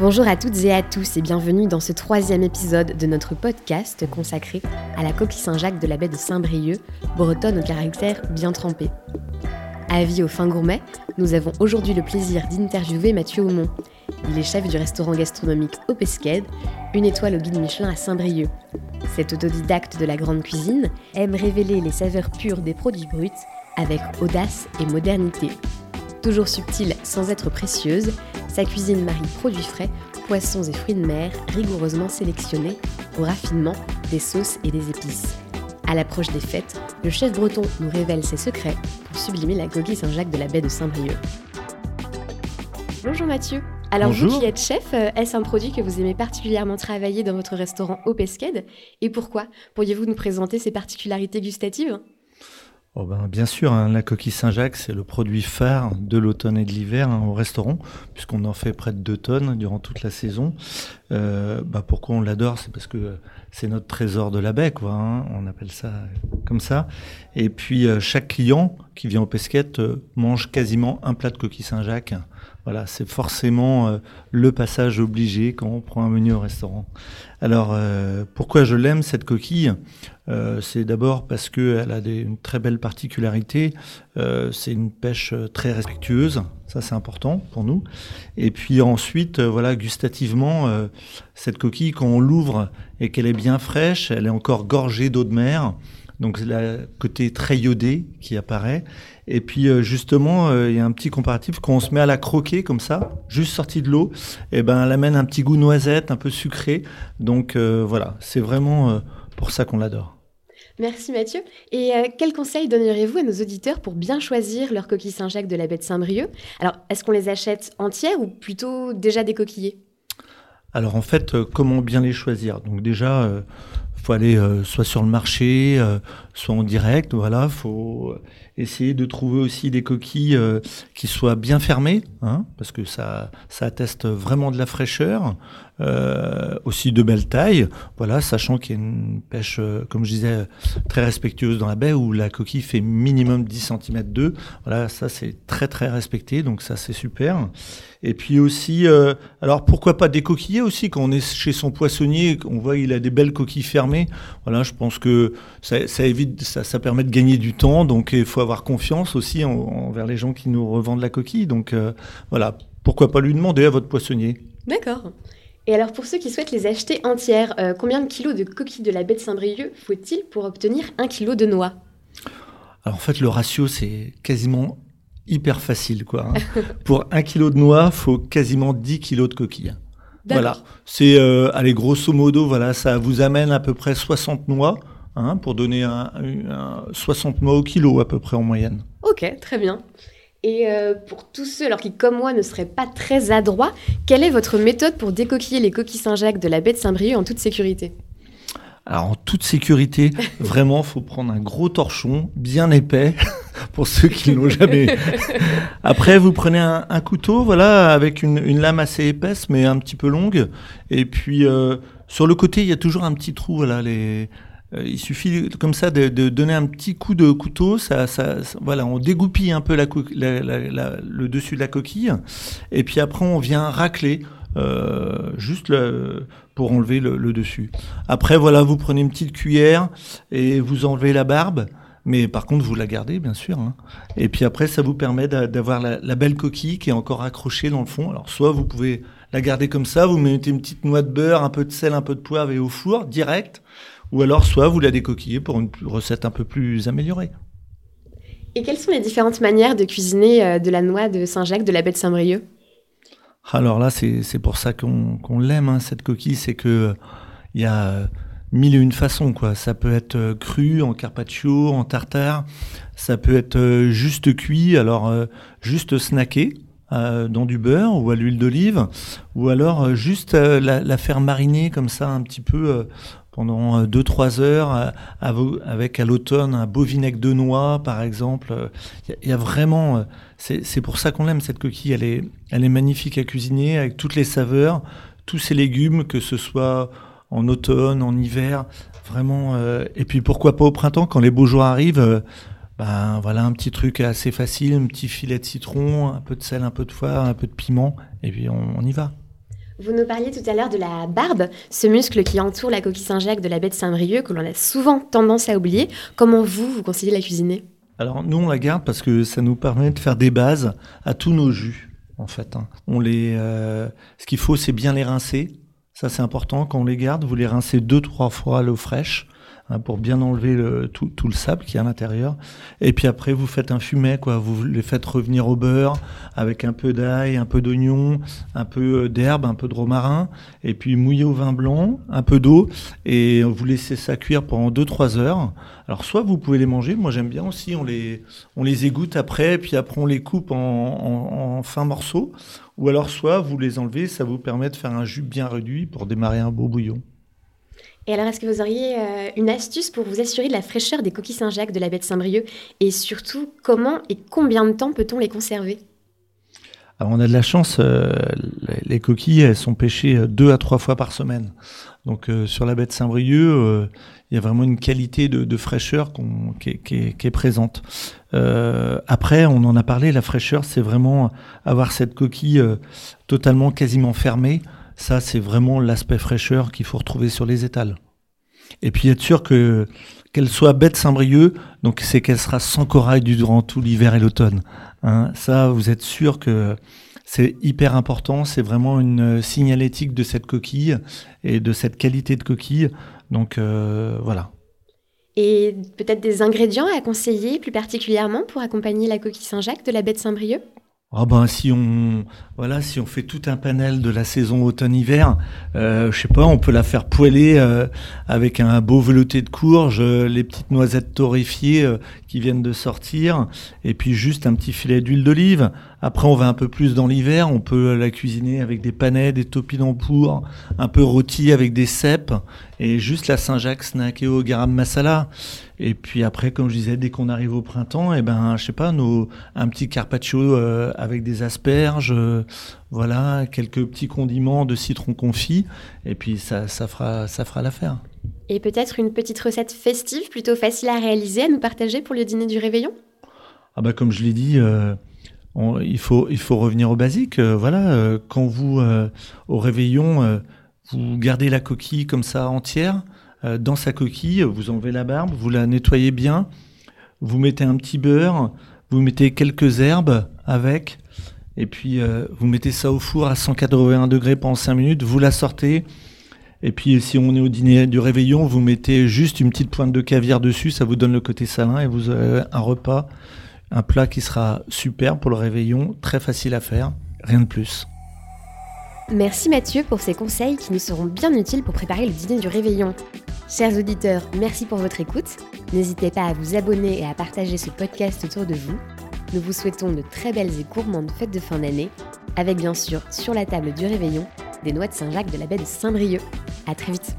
Bonjour à toutes et à tous et bienvenue dans ce troisième épisode de notre podcast consacré à la coquille Saint-Jacques de la baie de Saint-Brieuc, bretonne au caractère bien trempé. Avis aux fins gourmets, nous avons aujourd'hui le plaisir d'interviewer Mathieu Aumont. Il est chef du restaurant gastronomique Au une étoile au guide Michelin à Saint-Brieuc. Cet autodidacte de la grande cuisine aime révéler les saveurs pures des produits bruts avec audace et modernité. Toujours subtile sans être précieuse, sa cuisine marie produits frais, poissons et fruits de mer rigoureusement sélectionnés au raffinement des sauces et des épices. À l'approche des fêtes, le chef breton nous révèle ses secrets pour sublimer la coquille Saint-Jacques de la baie de Saint-Brieuc. Bonjour Mathieu. Alors vous qui êtes chef, euh, est-ce un produit que vous aimez particulièrement travailler dans votre restaurant au Pesqued Et pourquoi? Pourriez-vous nous présenter ses particularités gustatives? Oh ben, bien sûr, hein, la coquille Saint-Jacques, c'est le produit phare de l'automne et de l'hiver hein, au restaurant, puisqu'on en fait près de 2 tonnes durant toute la saison. Euh, bah, pourquoi on l'adore? C'est parce que c'est notre trésor de la baie, quoi. Hein, on appelle ça comme ça. Et puis, euh, chaque client qui vient au Pesquette euh, mange quasiment un plat de coquille Saint-Jacques. Voilà, c'est forcément euh, le passage obligé quand on prend un menu au restaurant. Alors, pourquoi je l'aime, cette coquille? C'est d'abord parce qu'elle a des, une très belle particularité. C'est une pêche très respectueuse, ça c'est important pour nous. Et puis ensuite, voilà, gustativement, cette coquille, quand on l'ouvre et qu'elle est bien fraîche, elle est encore gorgée d'eau de mer. Donc c'est le côté très iodé qui apparaît. Et puis justement, il y a un petit comparatif quand on se met à la croquer comme ça, juste sortie de l'eau, et eh ben elle amène un petit goût noisette, un peu sucré. Donc voilà, c'est vraiment pour ça qu'on l'adore. Merci Mathieu. Et euh, quels conseils donneriez-vous à nos auditeurs pour bien choisir leur coquille Saint-Jacques de la baie de Saint-Brieuc? Alors, est-ce qu'on les achète entières ou plutôt déjà décoquillées Alors en fait, euh, comment bien les choisir? Donc déjà, euh, faut aller soit sur le marché, soit en direct. Voilà, faut essayer de trouver aussi des coquilles qui soient bien fermées, hein, parce que ça atteste vraiment de la fraîcheur. Euh, aussi de belle taille, voilà, sachant qu'il y a une pêche, euh, comme je disais, très respectueuse dans la baie où la coquille fait minimum 10 cm d'eau. Voilà, ça c'est très très respecté, donc ça c'est super. Et puis aussi, euh, alors pourquoi pas des coquillers aussi? Quand on est chez son poissonnier, on voit il a des belles coquilles fermées. Voilà, je pense que ça, évite, ça, permet de gagner du temps, donc il faut avoir confiance aussi envers les gens qui nous revendent la coquille. Donc voilà, pourquoi pas lui demander à votre poissonnier. D'accord. Et alors pour ceux qui souhaitent les acheter entières, euh, combien de kilos de coquilles de la baie de Saint-Brieuc faut-il pour obtenir un kilo de noix? Alors en fait le ratio c'est quasiment hyper facile quoi. Hein. pour un kilo de noix, faut quasiment 10 kilos de coquilles. Voilà, c'est euh, allez grosso modo voilà ça vous amène à peu près 60 noix. Hein, pour donner un, 60 noix au kilo à peu près en moyenne. Ok, très bien. Et euh, pour tous ceux alors, qui, comme moi, ne seraient pas très adroits, quelle est votre méthode pour décoquiller les coquilles Saint-Jacques de la baie de Saint-Brieuc en toute sécurité? Alors en toute sécurité, vraiment, faut prendre un gros torchon bien épais pour ceux qui l'ont jamais. Après, vous prenez un, couteau, voilà, avec une, lame assez épaisse mais un petit peu longue, et puis euh, sur le côté, il y a toujours un petit trou, voilà, les il suffit comme ça de, donner un petit coup de couteau, ça, ça, voilà, on dégoupille un peu le dessus de la coquille, et puis après on vient racler euh, juste pour enlever le, dessus. Après voilà, vous prenez une petite cuillère et vous enlevez la barbe. Mais par contre, vous la gardez, bien sûr. Hein. Et puis après, ça vous permet d'avoir la, la, belle coquille qui est encore accrochée dans le fond. Alors, soit vous pouvez la garder comme ça, vous mettez une petite noix de beurre, un peu de sel, un peu de poivre et au four, direct. Ou alors, soit vous la décoquillez pour une recette un peu plus améliorée. Et quelles sont les différentes manières de cuisiner euh, de la noix de Saint-Jacques, de la baie de Saint-Brieuc? Alors là, c'est pour ça qu'on l'aime, hein, cette coquille, c'est que il y a euh, mille et une façons. Quoi. Ça peut être euh, cru, en carpaccio, en tartare. Ça peut être juste cuit, alors juste snacké. dans du beurre ou à l'huile d'olive, ou alors juste la, la, faire mariner comme ça un petit peu pendant 2-3 euh, heures euh, avec à l'automne un beau vinaigre de noix par exemple. Il y, a vraiment, euh, c'est pour ça qu'on l'aime cette coquille. Elle est, elle est magnifique à cuisiner avec toutes les saveurs, tous ces légumes, que ce soit en automne, en hiver, vraiment. et puis pourquoi pas au printemps quand les beaux jours arrivent. ben voilà un petit truc assez facile, un petit filet de citron, un peu de sel, un peu de foie, un peu de piment, et puis on y va. Vous nous parliez tout à l'heure de la barbe, ce muscle qui entoure la coquille Saint-Jacques de la baie de Saint-Brieuc, que l'on a souvent tendance à oublier. Comment vous, vous conseillez la cuisiner? Alors nous, on la garde parce que ça nous permet de faire des bases à tous nos jus, en fait. Hein. On les, euh, ce qu'il faut, c'est bien les rincer. Ça, c'est important. Quand on les garde, vous les rincez deux, trois fois à l'eau fraîche. Hein, pour bien enlever le, tout, tout, le sable qui est à l'intérieur. Et puis après, vous faites un fumet, quoi. Vous les faites revenir au beurre avec un peu d'ail, un peu d'oignon, un peu euh, d'herbe, un peu de romarin, et puis mouillé au vin blanc, un peu d'eau, et vous laissez ça cuire pendant 2-3 heures. Alors soit vous pouvez les manger, moi j'aime bien aussi, on les, on les égoutte après, puis après on les coupe en, en, en fins morceaux, ou alors soit vous les enlevez, ça vous permet de faire un jus bien réduit pour démarrer un beau bouillon. Et alors, est-ce que vous auriez euh, une astuce pour vous assurer de la fraîcheur des coquilles Saint-Jacques de la baie de Saint-Brieuc? Et surtout, comment et combien de temps peut-on les conserver? On a de la chance, euh, les coquilles sont pêchées euh, deux à trois fois par semaine. Donc sur la baie de Saint-Brieuc, il y a vraiment une qualité de, fraîcheur qui, est, présente. après, on en a parlé, la fraîcheur, c'est vraiment avoir cette coquille totalement quasiment fermée. Ça, c'est vraiment l'aspect fraîcheur qu'il faut retrouver sur les étals. Et puis être sûr que qu'elle soit bête Saint-Brieuc, donc c'est qu'elle sera sans corail durant tout l'hiver et l'automne. Hein. ça, vous êtes sûr que c'est hyper important. C'est vraiment une signalétique de cette coquille et de cette qualité de coquille. Donc euh, voilà. Et peut-être des ingrédients à conseiller plus particulièrement pour accompagner la coquille Saint-Jacques de la de Saint-Brieuc? Ah ben si on voilà si on fait tout un panel de la saison automne-hiver, euh, je sais pas, on peut la faire poêler euh, avec un beau velouté de courge, les petites noisettes torréfiées euh, qui viennent de sortir, et puis juste un petit filet d'huile d'olive. Après, on va un peu plus dans l'hiver, on peut la cuisiner avec des panais, des topinambours, un peu rôti avec des cèpes, et juste la Saint-Jacques snackée au garam masala. Et puis après, comme je disais, dès qu'on arrive au printemps, et eh ben, je sais pas, nos, un petit carpaccio euh, avec des asperges, euh, voilà, quelques petits condiments de citron confit, et puis ça, ça fera, ça fera l'affaire. Et peut-être une petite recette festive, plutôt facile à réaliser, à nous partager pour le dîner du réveillon? Ah bah comme je l'ai dit. Euh, il, faut, il faut revenir au basique. Euh, voilà, euh, quand vous, au réveillon, vous gardez la coquille comme ça entière, dans sa coquille, vous enlevez la barbe, vous la nettoyez bien, vous mettez un petit beurre, vous mettez quelques herbes avec, et puis vous mettez ça au four à 181 degrés pendant 5 minutes, vous la sortez. Et puis si on est au dîner du réveillon, vous mettez juste une petite pointe de caviar dessus, ça vous donne le côté salin et vous avez un repas un plat qui sera super pour le réveillon, très facile à faire, rien de plus. Merci Mathieu pour ces conseils qui nous seront bien utiles pour préparer le dîner du réveillon. Chers auditeurs, merci pour votre écoute. N'hésitez pas à vous abonner et à partager ce podcast autour de vous. Nous vous souhaitons de très belles et gourmandes fêtes de fin d'année, avec bien sûr sur la table du réveillon des noix de Saint-Jacques de la baie de Saint-Brieuc. À très vite.